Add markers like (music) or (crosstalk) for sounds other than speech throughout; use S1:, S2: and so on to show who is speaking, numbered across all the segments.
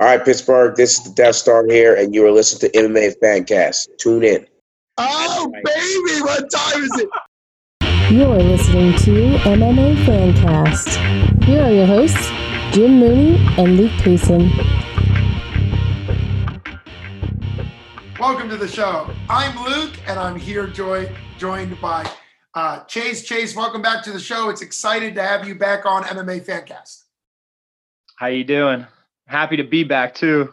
S1: All right, Pittsburgh, this is the Death Star here, and you are listening to MMA Fancast. Tune in.
S2: Oh, baby, what time is it?
S3: You're listening to MMA Fancast. Here are your hosts, Jim Mooney and Luke Payson.
S2: Welcome to the show. I'm Luke, and I'm here joy, joined by uh, Chase. Chase, welcome back to the show. It's excited to have you back on MMA Fancast.
S4: How you doing? Happy to be back too.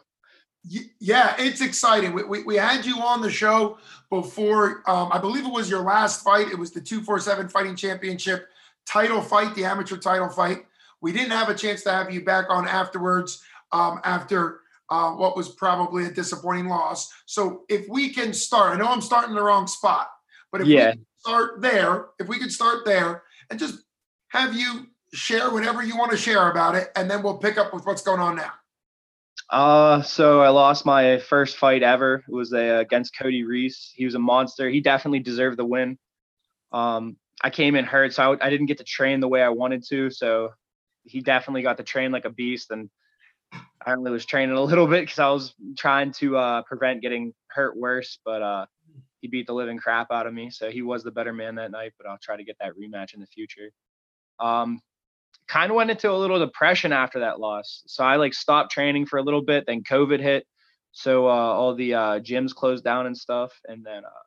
S2: Yeah, it's exciting. We, we, we had you on the show before, um, I believe it was your last fight. It was the 247 Fighting Championship title fight, the amateur title fight. We didn't have a chance to have you back on afterwards um, after uh, what was probably a disappointing loss. So if we can start, I know I'm starting in the wrong spot, but if yeah. we start there, if we could start there and just have you share whatever you want to share about it, and then we'll pick up with what's going on now.
S4: Uh, so I lost my first fight ever. It was a, against Cody Reese. He was a monster. He definitely deserved the win. Um, I came in hurt, so I, I didn't get to train the way I wanted to. So he definitely got to train like a beast, and I only was training a little bit because I was trying to uh, prevent getting hurt worse. But uh, he beat the living crap out of me, so he was the better man that night. But I'll try to get that rematch in the future. Um, kind of went into a little depression after that loss. So I like stopped training for a little bit. Then COVID hit, so uh, all the uh, gyms closed down and stuff. And then uh,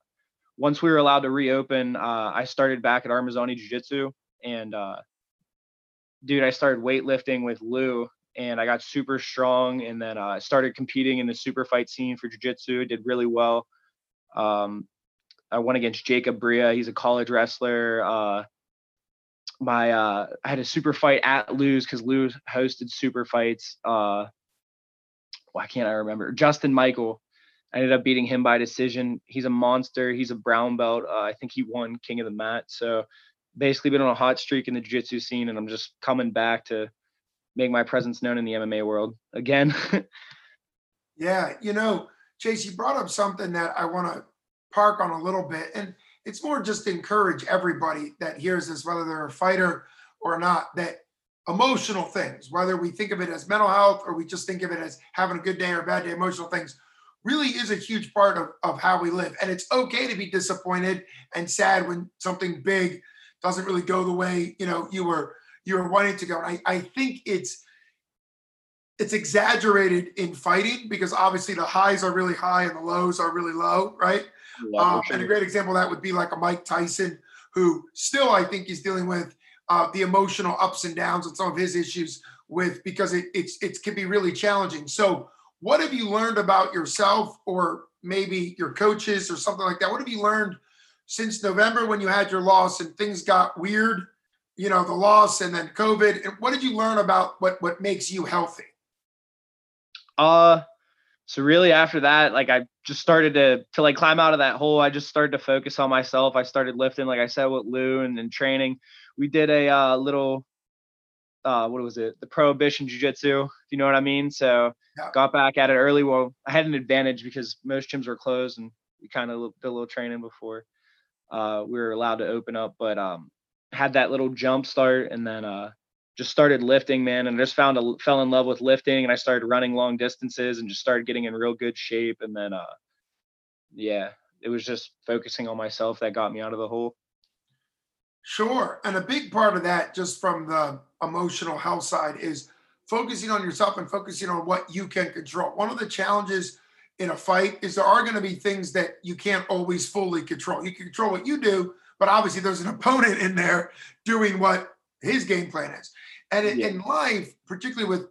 S4: once we were allowed to reopen, uh, I started back at Armazani Jiu Jitsu. And uh, dude, I started weightlifting with Lou, and I got super strong. And then uh, I started competing in the super fight scene for Jiu Jitsu. Did really well. Um, I went against Jacob Bria. He's a college wrestler my uh I had a super fight at Lou's because Lou hosted super fights. Uh why can't I remember? Justin Michael. I ended up beating him by decision. He's a monster. He's a brown belt. Uh, I think he won King of the Mat. So basically been on a hot streak in the jiu-jitsu scene and I'm just coming back to make my presence known in the MMA world again. (laughs)
S2: yeah, you know, Chase, you brought up something that I want to park on a little bit. And it's more just encourage everybody that hears this, whether they're a fighter or not, that emotional things, whether we think of it as mental health or we just think of it as having a good day or a bad day, emotional things really is a huge part of, of how we live. And it's okay to be disappointed and sad when something big doesn't really go the way, you know, you were you were wanting to go. And I, I think it's it's exaggerated in fighting because obviously the highs are really high and the lows are really low, right? Um, and a great example of that would be like a Mike Tyson, who still I think is dealing with uh, the emotional ups and downs and some of his issues with because it it's it can be really challenging. So, what have you learned about yourself, or maybe your coaches, or something like that? What have you learned since November when you had your loss and things got weird? You know, the loss and then COVID. And what did you learn about what what makes you healthy?
S4: Uh, so really after that like i just started to to like climb out of that hole. I just started to focus on myself. I started lifting like i said with lou and, and training. We did a uh, little uh what was it? The prohibition jiu-jitsu if you know what i mean? So yeah. got back at it early. Well i had an advantage because most gyms were closed and we kind of did a little training before uh we were allowed to open up. But um had that little jump start and then uh just started lifting, man, and I just found a fell in love with lifting, and I started running long distances and just started getting in real good shape, and then uh, yeah, it was just focusing on myself that got me out of the hole.
S2: Sure, and a big part of that, just from the emotional health side, is focusing on yourself and focusing on what you can control. One of the challenges in a fight is there are going to be things that you can't always fully control. You can control what you do, but obviously there's an opponent in there doing what his game plan is. And in, yeah. in life, particularly with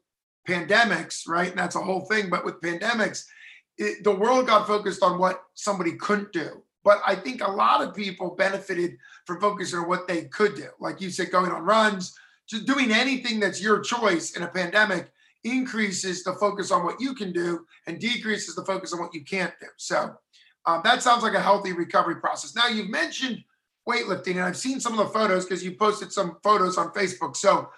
S2: pandemics, right? And that's a whole thing. But with pandemics, it, the world got focused on what somebody couldn't do. But I think a lot of people benefited from focusing on what they could do. Like you said, going on runs, just doing anything that's your choice in a pandemic increases the focus on what you can do and decreases the focus on what you can't do. So um, that sounds like a healthy recovery process. Now, you've mentioned weightlifting, and I've seen some of the photos because you posted some photos on Facebook. So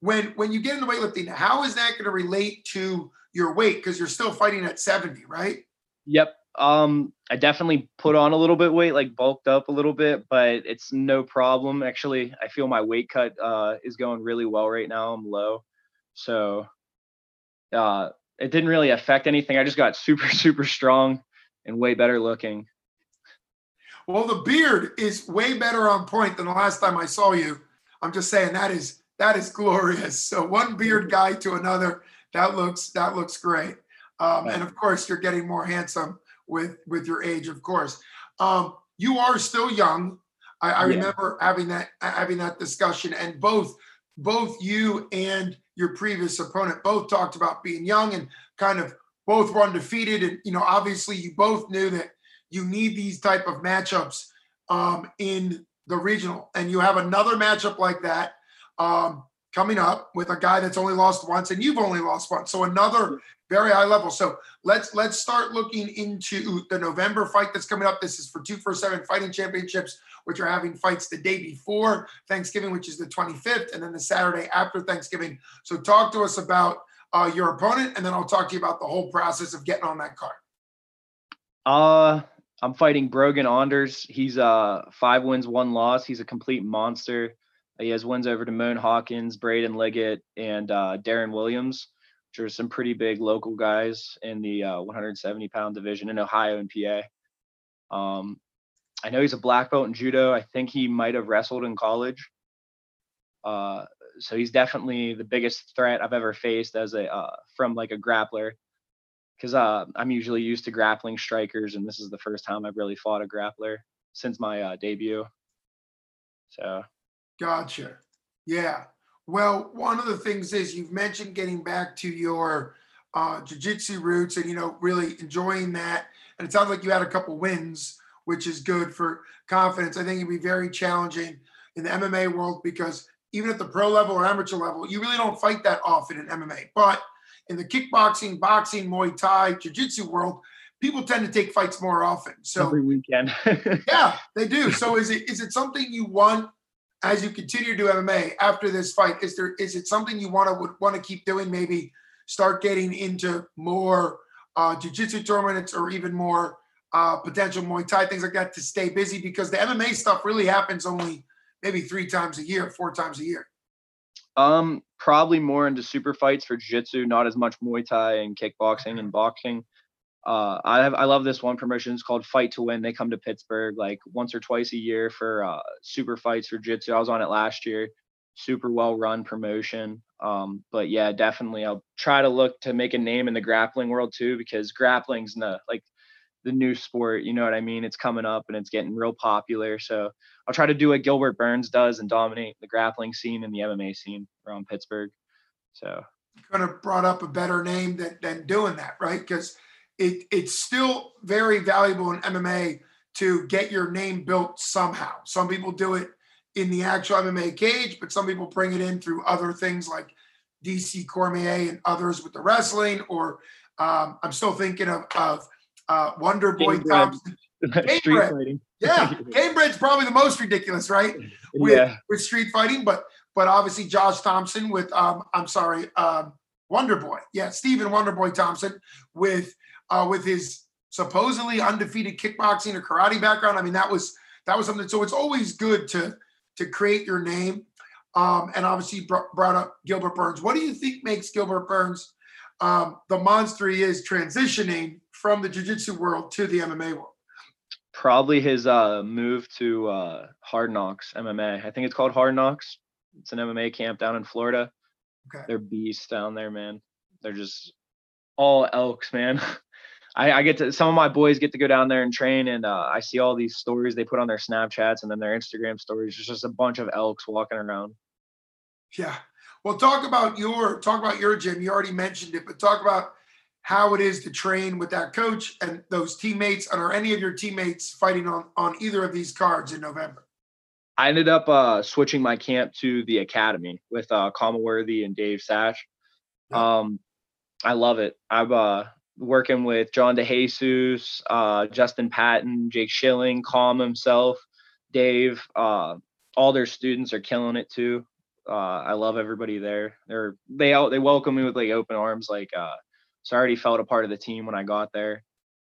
S2: when when you get into weightlifting, how is that going to relate to your weight? Because you're still fighting at 70, right?
S4: Yep. Um, I definitely put on a little bit weight, like bulked up a little bit, but it's no problem. Actually, I feel my weight cut uh, is going really well right now. I'm low, so uh, it didn't really affect anything. I just got super, (laughs) super strong and way better looking.
S2: Well, the beard is way better on point than the last time I saw you. I'm just saying that is that is glorious. So one beard guy to another, that looks that looks great. Um, and of course, you're getting more handsome with with your age, of course. Um, you are still young. I, I
S4: Yeah.
S2: remember having that having that discussion, and both both you and your previous opponent both talked about being young and kind of both were undefeated. And you know, obviously, you both knew that you need these type of matchups um, in the regional, and you have another matchup like that um, coming up with a guy that's only lost once, and you've only lost once. So another very high level. So let's let's start looking into the November fight that's coming up. This is for two for seven fighting championships, which are having fights the day before Thanksgiving, which is the 25th, and then the Saturday after Thanksgiving. So talk to us about uh, your opponent, and then I'll talk to you about the whole process of getting on that card.
S4: Uh, I'm fighting Brogan Anders. He's uh five wins, one loss. He's a complete monster. He has wins over Damone Hawkins, Braden Liggett, and uh, Darren Williams, which are some pretty big local guys in the uh, 170 pound division in Ohio and PA. Um, I know he's a black belt in judo. I think he might have wrestled in college. Uh, so he's definitely the biggest threat I've ever faced as a uh, from like a grappler because uh, I'm usually used to grappling strikers, and this is the first time I've really fought a grappler since my uh, debut. So
S2: Gotcha. Yeah. Well, one of the things is you've mentioned getting back to your uh, jiu-jitsu roots and you know really enjoying that. And it sounds like you had a couple wins, which is good for confidence. I think it'd be very challenging in the MMA world because even at the pro level or amateur level, you really don't fight that often in MMA. But in the kickboxing, boxing, Muay Thai, jiu-jitsu world, people tend to take fights more often. So
S4: every weekend. (laughs)
S2: yeah, they do. So is it is it something you want as you continue to do MMA after this fight? Is there is it something you want to would want to keep doing? Maybe start getting into more uh, jiu-jitsu tournaments or even more uh, potential Muay Thai things like that to stay busy because the MMA stuff really happens only maybe three times a year, four times a year.
S4: Um, probably more into super fights for jiu-jitsu, not as much Muay Thai and kickboxing and boxing. Uh, I have I love this one promotion. It's called Fight to Win. They come to Pittsburgh like once or twice a year for uh, super fights for jiu-jitsu. I was on it last year. Super well run promotion. Um, but yeah, definitely I'll try to look to make a name in the grappling world too because grappling's the like the new sport. You know what I mean? It's coming up and it's getting real popular. So I'll try to do what Gilbert Burns does and dominate the grappling scene and the MMA scene around Pittsburgh. So you
S2: Could have brought up a better name than than doing that, right? Because it it's still very valuable in MMA to get your name built somehow. Some people do it in the actual MMA cage, but some people bring it in through other things like DC Cormier and others with the wrestling. Or um, I'm still thinking of of uh, Wonder Boy. Thompson.
S4: street
S2: Yeah, (laughs) Cambridge's probably the most ridiculous, right? With,
S4: yeah.
S2: with street fighting, but but obviously Josh Thompson with um I'm sorry um Wonder Boy, yeah Stephen Wonder Boy Thompson with uh with his supposedly undefeated kickboxing or karate background. I mean that was that was something. So it's always good to to create your name. Um, and obviously brought up Gilbert Burns. What do you think makes Gilbert Burns um, the monster he is transitioning from the jiu-jitsu world to the MMA world?
S4: Probably his uh move to uh Hard Knocks MMA. I think it's called Hard Knocks. It's an MMA camp down in Florida.
S2: Okay.
S4: They're beasts down there, man. They're just all elks, man. (laughs) I, I get to some of my boys get to go down there and train and uh, I see all these stories they put on their Snapchats and then their Instagram stories. There's just a bunch of elks walking around.
S2: Yeah. Well, talk about your talk about your gym. You already mentioned it, but talk about how it is to train with that coach and those teammates. And are any of your teammates fighting on on either of these cards in November?
S4: I ended up uh, switching my camp to the academy with uh, Worthy and Dave Sash. Um, I love it. I'm uh, working with John DeJesus, uh, Justin Patton, Jake Schilling, Kama himself, Dave. Uh, all their students are killing it too. Uh, I love everybody there. They're they out they welcome me with like open arms. Like uh, so, I already felt a part of the team when I got there.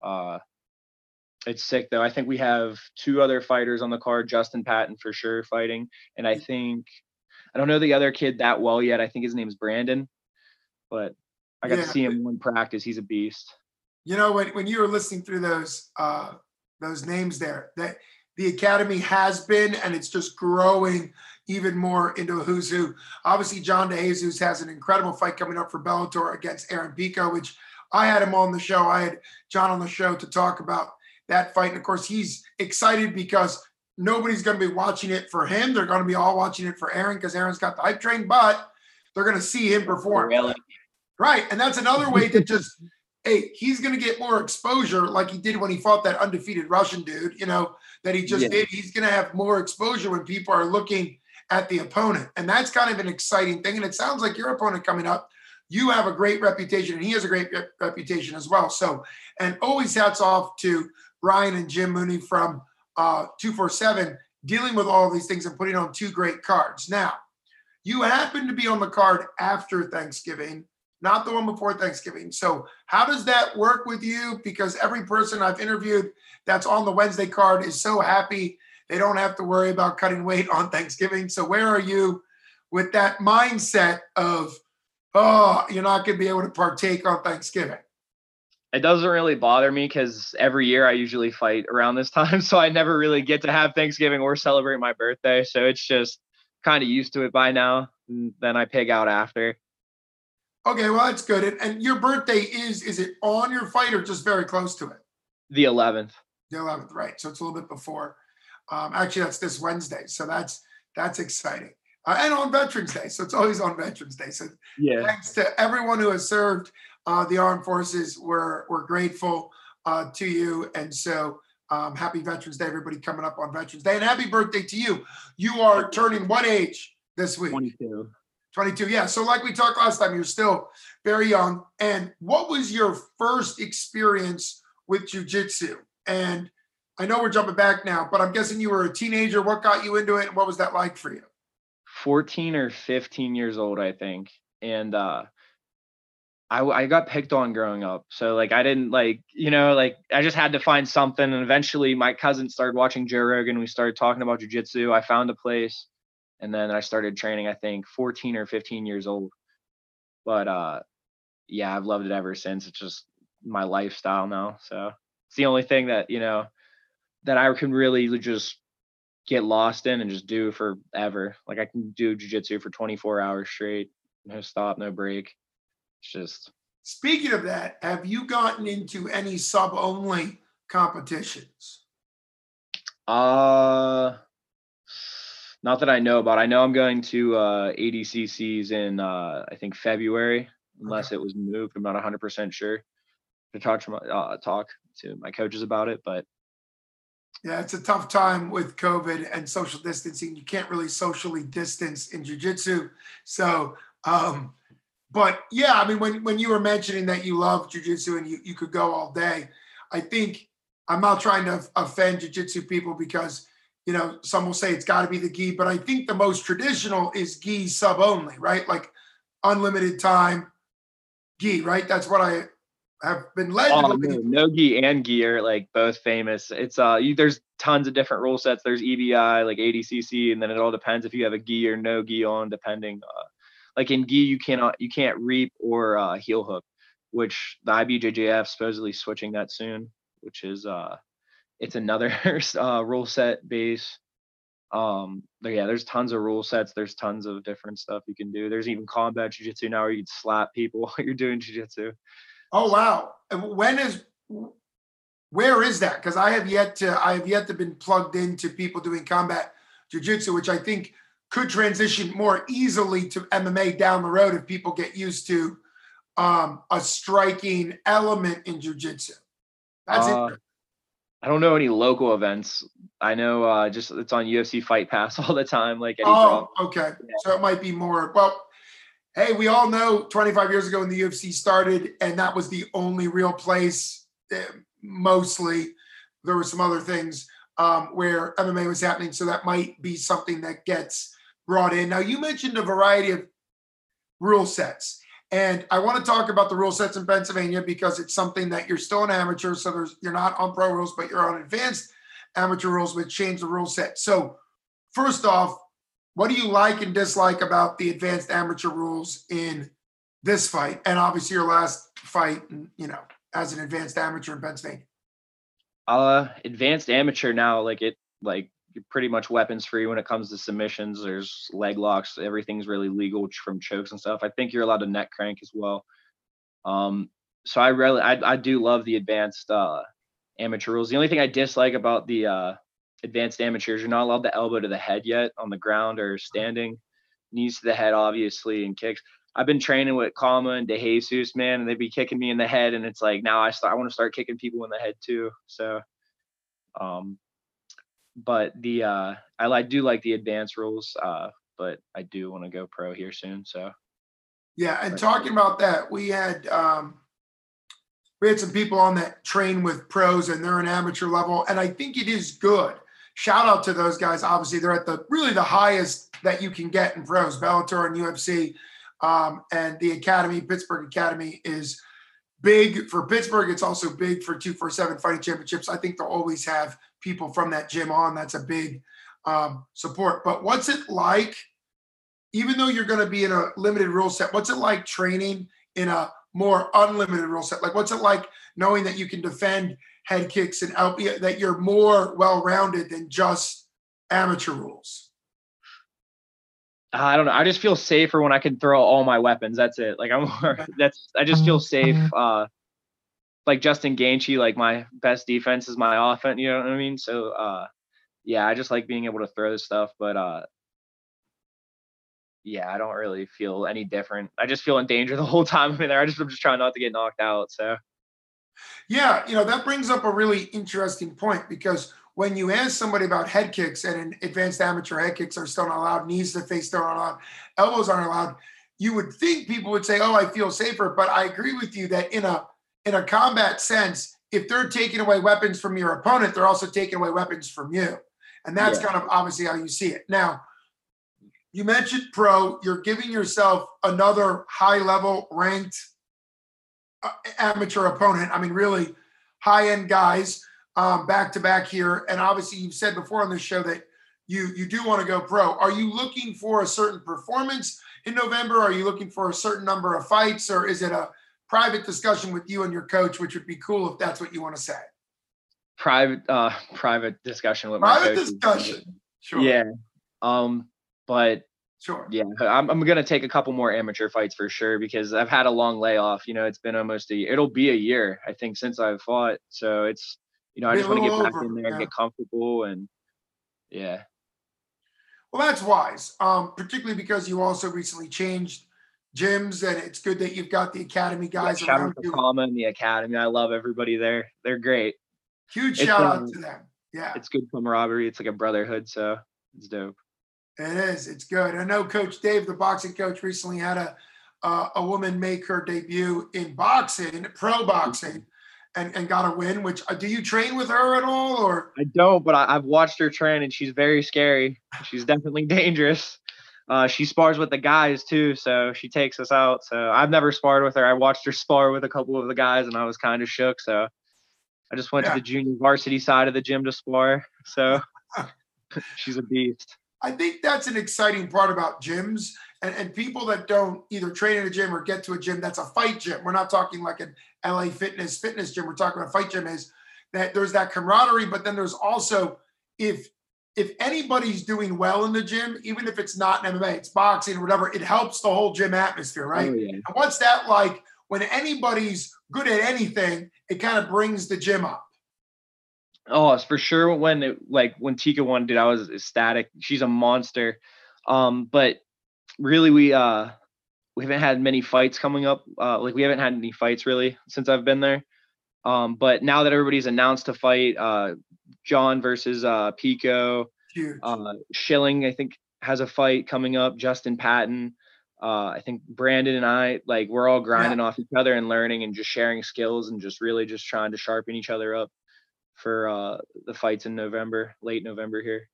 S4: Uh, it's sick though. I think we have two other fighters on the card. Justin Patton for sure fighting, and I think I don't know the other kid that well yet. I think his name's Brandon, but I got
S2: Yeah.
S4: to see him in practice. He's a beast.
S2: You know, when, when you were listening through those uh, those names there, that the academy has been, and it's just growing even more into a who's who. Obviously, John DeJesus has an incredible fight coming up for Bellator against Aaron Pico, which I had him on the show. I had John on the show to talk about that fight, and of course, he's excited because nobody's going to be watching it for him. They're going to be all watching it for Aaron because Aaron's got the hype train, but they're going to see him perform.
S4: Really?
S2: Right. And that's another way to just, hey, he's going to get more exposure like he did when he fought that undefeated Russian dude, you know, that he just
S4: Yeah.
S2: did. He's going to have more exposure when people are looking at the opponent. And that's kind of an exciting thing. And it sounds like your opponent coming up, you have a great reputation and he has a great rep- reputation as well. So, and always hats off to Ryan and Jim Mooney from uh, 247 dealing with all these things and putting on two great cards. Now, you happen to be on the card after Thanksgiving not the one before Thanksgiving. So, how does that work with you? Because every person I've interviewed that's on the Wednesday card is so happy they don't have to worry about cutting weight on Thanksgiving. So, where are you with that mindset of, oh, you're not going to be able to partake on Thanksgiving?
S4: It doesn't really bother me because every year I usually fight around this (laughs) time, so I never really get to have Thanksgiving or celebrate my birthday. So it's just kind of used to it by now. And then I pig out after.
S2: Okay, well, that's good. And, and your birthday is, is it on your fight or just very close to it?
S4: The 11th.
S2: The 11th, right? So it's a little bit before. Um, actually, that's this Wednesday, so that's that's exciting. Uh, and on Veterans Day, so it's always on Veterans Day. So
S4: Yeah.
S2: thanks to everyone who has served uh, the armed forces. We're we're grateful uh, to you, and so um, happy Veterans Day, everybody coming up on Veterans Day, and happy birthday to you. You are turning what age this week?
S4: 22.
S2: 22. Yeah. So, like we talked last time, you're still very young. And what was your first experience with jujitsu? And I know we're jumping back now, but I'm guessing you were a teenager. What got you into it, and what was that like for you?
S4: 14 or 15 years old, I think. And uh I I got picked on growing up. So like I didn't like, you know, like I just had to find something and eventually my cousin started watching Joe Rogan. We started talking about jujitsu. I found a place and then I started training, I think 14 or 15 years old. But uh yeah, I've loved it ever since. It's just my lifestyle now. So it's the only thing that, you know, that I can really just get lost in and just do forever. Like I can do jujitsu for 24 hours straight, no stop, no break. It's just
S2: Speaking of that, have you gotten into any sub only competitions?
S4: uh not that I know about. I know I'm going to uh ADCCs in uh I think February, unless it was moved. I'm not 100% sure. To talk to my uh, talk to my coaches about it, but
S2: Yeah, it's a tough time with COVID and social distancing. You can't really socially distance in jujitsu. So, um, but yeah, I mean, when, when you were mentioning that you love jujitsu and you, you could go all day, I think I'm not trying to offend jujitsu people because, you know, some will say it's got to be the gi, but I think the most traditional is gi sub only, right? Like unlimited time gi, right? That's what I have been led
S4: Oh,
S2: to believe.
S4: no, Nogi and Gi are like both famous. It's uh, you, there's tons of different rule sets. There's EBI, like ADCC, and then it all depends if you have a Gi or no Gi on, depending. Uh, like in Gi, you cannot, you can't reap or uh, heel hook, which the IBJJF supposedly switching that soon, which is uh, it's another (laughs) uh, rule set base. Um, but yeah, there's tons of rule sets. There's tons of different stuff you can do. There's even combat jujitsu now where you can slap people (laughs) while you're doing jujitsu.
S2: Oh wow! When is where is that? Because I have yet to I have yet to been plugged into people doing combat jujitsu, which I think could transition more easily to MMA down the road if people get used to um, a striking element in jujitsu. That's
S4: Uh,
S2: it.
S4: I don't know any local events. I know uh, just it's on UFC Fight Pass (laughs) all the time. Like Eddie
S2: Oh, okay. So it might be more. Well, hey, we all know 25 years ago when the UFC started, and that was the only real place. eh, Mostly, there were some other things um, where MMA was happening. So that might be something that gets brought in. Now, you mentioned a variety of rule sets. And I want to talk about the rule sets in Pennsylvania because it's something that you're still an amateur. So there's you're not on pro rules, but you're on advanced amateur rules, which change the rule set. So first off, what do you like and dislike about the advanced amateur rules in this fight and obviously your last fight, you know, as an advanced amateur in Pennsylvania?
S4: Uh, advanced amateur now, like it, like pretty much weapons free when it comes to submissions. There's leg locks, everything's really legal from chokes and stuff. I think you're allowed to neck crank as well. Um, so I really, I, I do love the advanced uh, amateur rules. The only thing I dislike about the uh, advanced amateurs, you're not allowed to elbow to the head yet on the ground or standing. Knees to the head, obviously, and kicks. I've been training with Kama and DeJesus, man, and they'd be kicking me in the head, and it's like now I start I want to start kicking people in the head too. So, um, but the uh, I, I do like the advanced rules, uh, but I do want to go pro here soon. So,
S2: yeah, and talking about that, we had um, we had some people on that train with pros, and they're an amateur level, and I think it is good. Shout out to those guys. Obviously, they're at the really the highest that you can get in pros, Bellator and UFC um, and the Academy, Pittsburgh Academy, is big for Pittsburgh. It's also big for 247 Fighting Championships. I think they'll always have people from that gym on. That's a big um, support. But what's it like, even though you're going to be in a limited rule set, what's it like training in a more unlimited rule set? Like, what's it like knowing that you can defend head kicks and out, that you're more well rounded than just amateur rules?
S4: I don't know. I just feel safer when I can throw all my weapons. That's it. Like I'm more, (laughs) that's I just feel safe. Mm-hmm. Uh like Justin Gaethje, like my best defense is my offense, you know what I mean? So uh yeah, I just like being able to throw this stuff, but uh yeah, I don't really feel any different. I just feel in danger the whole (laughs) time I'm in there. I just I'm just trying not to get knocked out. So
S2: yeah, you know, that brings up a really interesting point because when you ask somebody about head kicks and in advanced amateur head kicks are still not allowed, knees to face still not allowed, elbows aren't allowed, you would think people would say, "Oh, I feel safer." But I agree with you that in a in a combat sense, if they're taking away weapons from your opponent, they're also taking away weapons from you, and that's yeah. kind of obviously how you see it. Now, you mentioned pro. You're giving yourself another high level ranked uh, amateur opponent. I mean, really high end guys um, back to back here. And obviously, you've said before on this show that you you do want to go pro. Are you looking for a certain performance in November? Are you looking for a certain number of fights, or is it a private discussion with you and your coach, which would be cool if that's what you want to say?
S4: Private, uh, private discussion with
S2: private
S4: my
S2: coach. Private discussion. Sure.
S4: Yeah. Um, but
S2: Sure.
S4: Yeah, I'm I'm gonna take a couple more amateur fights for sure because I've had a long layoff. You know, it's been almost a year. it'll be a year I think since I've fought. So it's you know, I just want to get back over, in there yeah. and get comfortable and yeah.
S2: Well, that's wise, um, particularly because you also recently changed gyms, and it's good that you've got the academy guys
S4: yeah,
S2: around
S4: to Kama and the academy. I love everybody there. They're great.
S2: Huge shout out um, to them. Yeah,
S4: it's good camaraderie. It's like a brotherhood, so it's dope.
S2: It is. It's good. I know Coach Dave, the boxing coach, recently had a uh, a woman make her debut in boxing, pro boxing and, and got a win. Which uh, do you train with her at all, or
S4: I don't, but I, have watched her train, and she's very scary. She's definitely (laughs) dangerous. Uh, she spars with the guys too, so she takes us out. So I've never sparred with her. I watched her spar with a couple of the guys, and I was kind of shook. So I just went yeah. to the junior varsity side of the gym to spar. So (laughs) she's a beast.
S2: I think that's an exciting part about gyms and, and people that don't either train in a gym or get to a gym that's a fight gym. We're not talking like an LA fitness fitness gym. We're talking about fight gym is that there's that camaraderie, but then there's also if if anybody's doing well in the gym, even if it's not an MMA, it's boxing or whatever, it helps the whole gym atmosphere, right? Oh, yeah. And what's that like when anybody's good at anything, it kind of brings the gym up.
S4: Oh, it's for sure when it, like when Tika won, dude, I was ecstatic. She's a monster. Um, but really we uh we haven't had many fights coming up. Uh, like we haven't had any fights really since I've been there. Um, but now that everybody's announced to fight, uh, John versus uh, Pico, uh, Schilling, I think has a fight coming up. Justin Patton, uh, I think Brandon and I, like we're all grinding yeah. off each other and learning and just sharing skills and just really just trying to sharpen each other up for uh, the fights in November, late November here.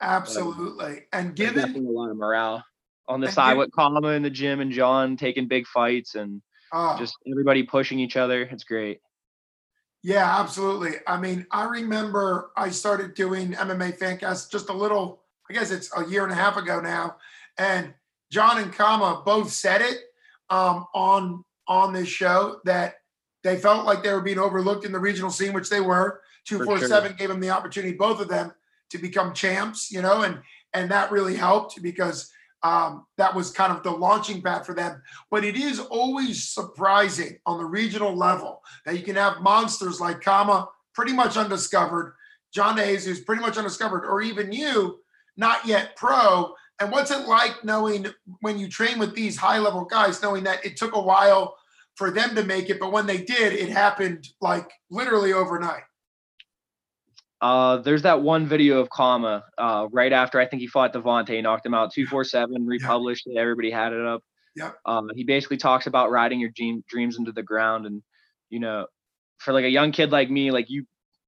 S2: Absolutely, and given
S4: a lot of morale on the side with Kama in the gym and John taking big fights and oh. just everybody pushing each other. It's great.
S2: Yeah, absolutely. I mean, I remember I started doing MMA Fancast just a little, I guess it's a year and a half ago now. And John and Kama both said it, um, on on this show that they felt like they were being overlooked in the regional scene, which they were. Two four seven gave them the opportunity, both of them, to become champs. You know, and and that really helped because um, that was kind of the launching pad for them. But it is always surprising on the regional level that you can have monsters like Kama, pretty much undiscovered, John DeJesus, pretty much undiscovered, or even you, not yet pro. And what's it like knowing when you train with these high level guys, knowing that it took a while for them to make it, but when they did, it happened like literally overnight?
S4: Uh, there's that one video of Kama uh, right after I think he fought Devontae, knocked him out 247, republished it. Everybody had it up.
S2: Yeah.
S4: Um, he basically talks about riding your dream, dreams into the ground. And, you know, for like a young kid like me, like you,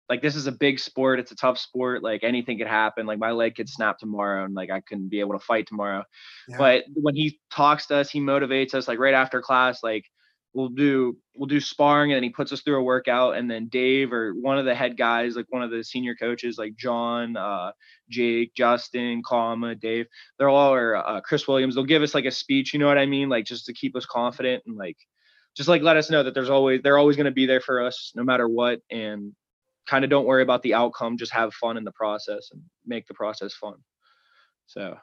S4: like this is a big sport. It's a tough sport. Like anything could happen. Like my leg could snap tomorrow and like I couldn't be able to fight tomorrow.
S2: Yeah.
S4: But when he talks to us, he motivates us like right after class, like, we'll do we'll do sparring and then he puts us through a workout and then Dave or one of the head guys like one of the senior coaches like John uh Jake Justin Kama Dave they're all or uh, Chris Williams they'll give us like a speech you know what I mean? Like just to keep us confident and like just like let us know that there's always they're always going to be there for us no matter what and kind of don't worry about the outcome just have fun in the process and make the process fun. So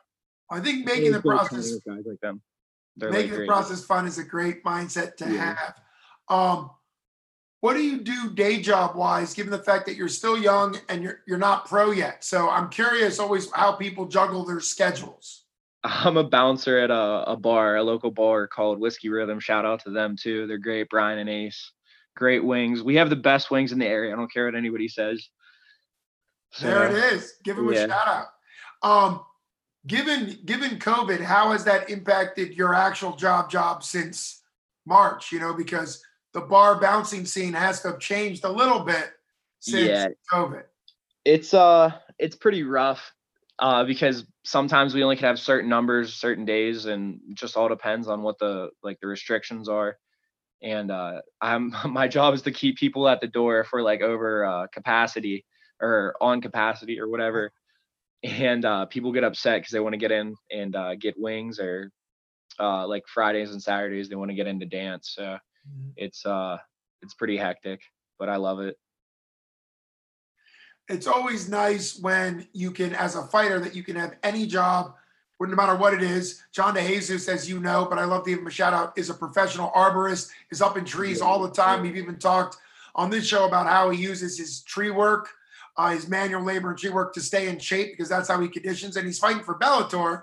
S2: I think making the process
S4: guys like them they're
S2: making
S4: like
S2: the process fun is a great mindset to
S4: Yeah.
S2: have. Um, what do you do day job wise, given the fact that you're still young and you're you're not pro yet? So I'm curious always how people juggle their schedules.
S4: I'm a bouncer at a, a bar, a local bar called Whiskey Rhythm. Shout out to them too. They're great. Brian and Ace, great wings. We have the best wings in the area. I don't care what anybody says.
S2: There it is. Give them a shout out. Um, given given COVID, how has that impacted your actual job job since March? You know, because the bar bouncing scene has to have changed a little bit since
S4: Yeah.
S2: COVID.
S4: It's uh, it's pretty rough. Uh, because sometimes we only can have certain numbers, certain days, and just all depends on what the like the restrictions are. And uh, I'm (laughs) my job is to keep people at the door if we're like over uh, capacity or on capacity or whatever. And uh, people get upset because they want to get in and uh, get wings or uh, like Fridays and Saturdays they want to get into dance. So it's uh it's pretty hectic, but I love it.
S2: it's always nice when you can, as a fighter, that you can have any job, no matter what it is. John DeJesus, as you know, but I love to give him a shout out, is a professional arborist, is up in trees all the time. We've even talked on this show about how he uses his tree work, uh, his manual labor and tree work to stay in shape because that's how he conditions. And he's fighting for Bellator,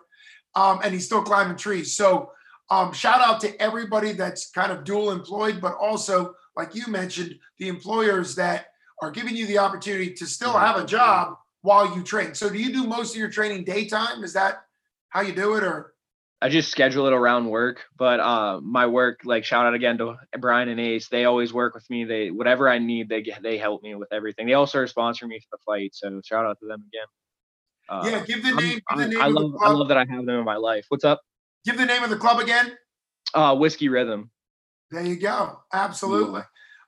S2: um, and he's still climbing trees. So um, shout out to everybody that's kind of dual employed, but also, like you mentioned, the employers that are giving you the opportunity to still have a job while you train. So do you do most of your training daytime? Is that how you do it or
S4: I just schedule it around work, but uh, my work, like shout out again to Brian and Ace, they always work with me. They whatever I need, they get they help me with everything. They also are sponsoring me for the fight, so shout out to them again. Uh,
S2: yeah, give the name, give the
S4: I,
S2: name
S4: I
S2: of
S4: love I love that I have them in my life. What's up?
S2: Give the name of the club again.
S4: Uh, Whiskey Rhythm.
S2: There you go. Absolutely.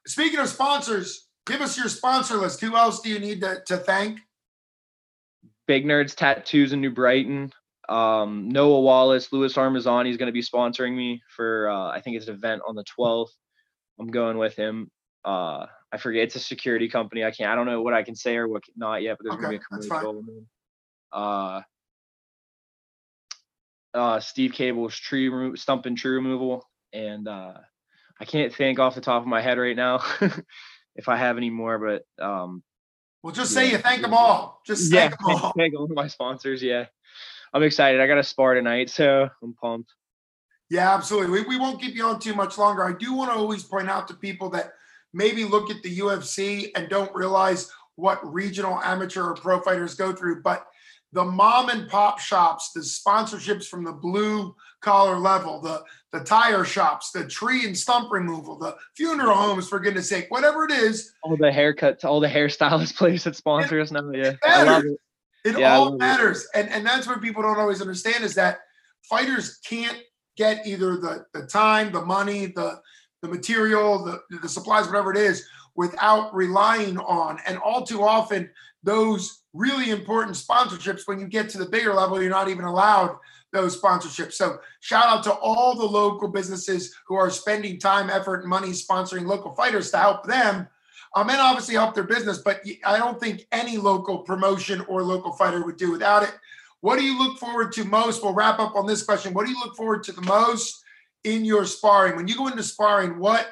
S2: Speaking of sponsors, give us your sponsor list. Who else do you need to, to thank?
S4: Big Nerds Tattoos in New Brighton. Um, Noah Wallace, Louis Armazani is going to be sponsoring me for uh, I think it's an event on the 12th. I'm going with him. Uh, I forget it's a security company. I can't. I don't know what I can say or what not yet, but there's going to be a commercial. Uh, uh, Steve Cable's tree remo- stump and tree removal, and uh, I can't think off the top of my head right now (laughs) if I have any more, but um,
S2: Well, just say you thank them all. Just
S4: yeah,
S2: thank them all. (laughs)
S4: thank all my sponsors. Yeah, I'm excited. I got a spar tonight, so I'm pumped.
S2: Yeah, absolutely. We, we won't keep you on too much longer. I do want to always point out to people that maybe look at the UFC and don't realize what regional amateur or pro fighters go through. But the mom and pop shops, the sponsorships from the blue collar level, the the tire shops, the tree and stump removal, the funeral homes, for goodness sake, whatever it is,
S4: All the haircuts, all the hairstylist (laughs) places that sponsor us now. Yeah, I love it.
S2: It
S4: Yeah,
S2: all
S4: love it.
S2: matters. And and that's what people don't always understand is that fighters can't get either the the time, the money, the the material, the the supplies, whatever it is, without relying on. And all too often, those really important sponsorships, when you get to the bigger level, you're not even allowed those sponsorships. So shout out to all the local businesses who are spending time, effort, and money sponsoring local fighters to help them. Um, and obviously help their business, but I don't think any local promotion or local fighter would do without it. What do you look forward to most? We'll wrap up on this question. What do you look forward to the most in your sparring? When you go into sparring, what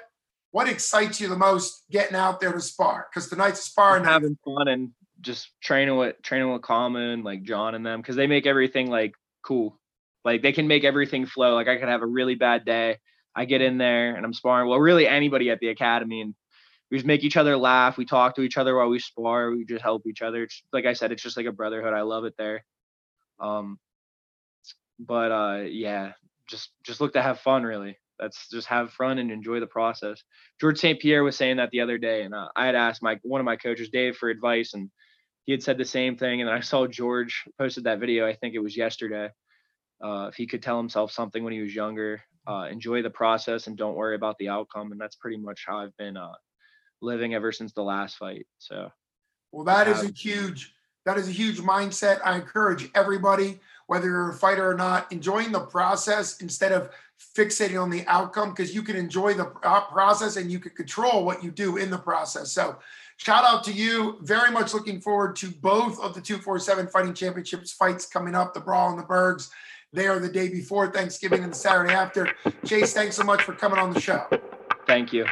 S2: what excites you the most getting out there to spar? Because tonight's sparring night.
S4: having fun and just training with training with Kama, like John and them, because they make everything like cool. Like they can make everything flow. Like I could have a really bad day. I get in there and I'm sparring. Well, really anybody at the academy and we just make each other laugh. We talk to each other while we spar. We just help each other. It's, like I said, it's just like a brotherhood. I love it there. Um, but uh, yeah, just just look to have fun. Really, that's just have fun and enjoy the process. George St. Pierre was saying that the other day, and uh, I had asked my one of my coaches, Dave, for advice, and he had said the same thing. And I saw George posted that video. I think it was yesterday. Uh, if he could tell himself something when he was younger, uh, enjoy the process and don't worry about the outcome. And that's pretty much how I've been uh, living ever since the last fight. So
S2: Well, that is a huge, that is a huge mindset. I encourage everybody, whether you're a fighter or not, enjoying the process instead of fixating on the outcome because you can enjoy the process and you can control what you do in the process. So, shout out to you. Very much looking forward to both of the 247 Fighting Championships fights coming up the Brawl and the Bergs. They are the day before Thanksgiving and the Saturday after. Chase, thanks so much for coming on the show.
S4: thank you.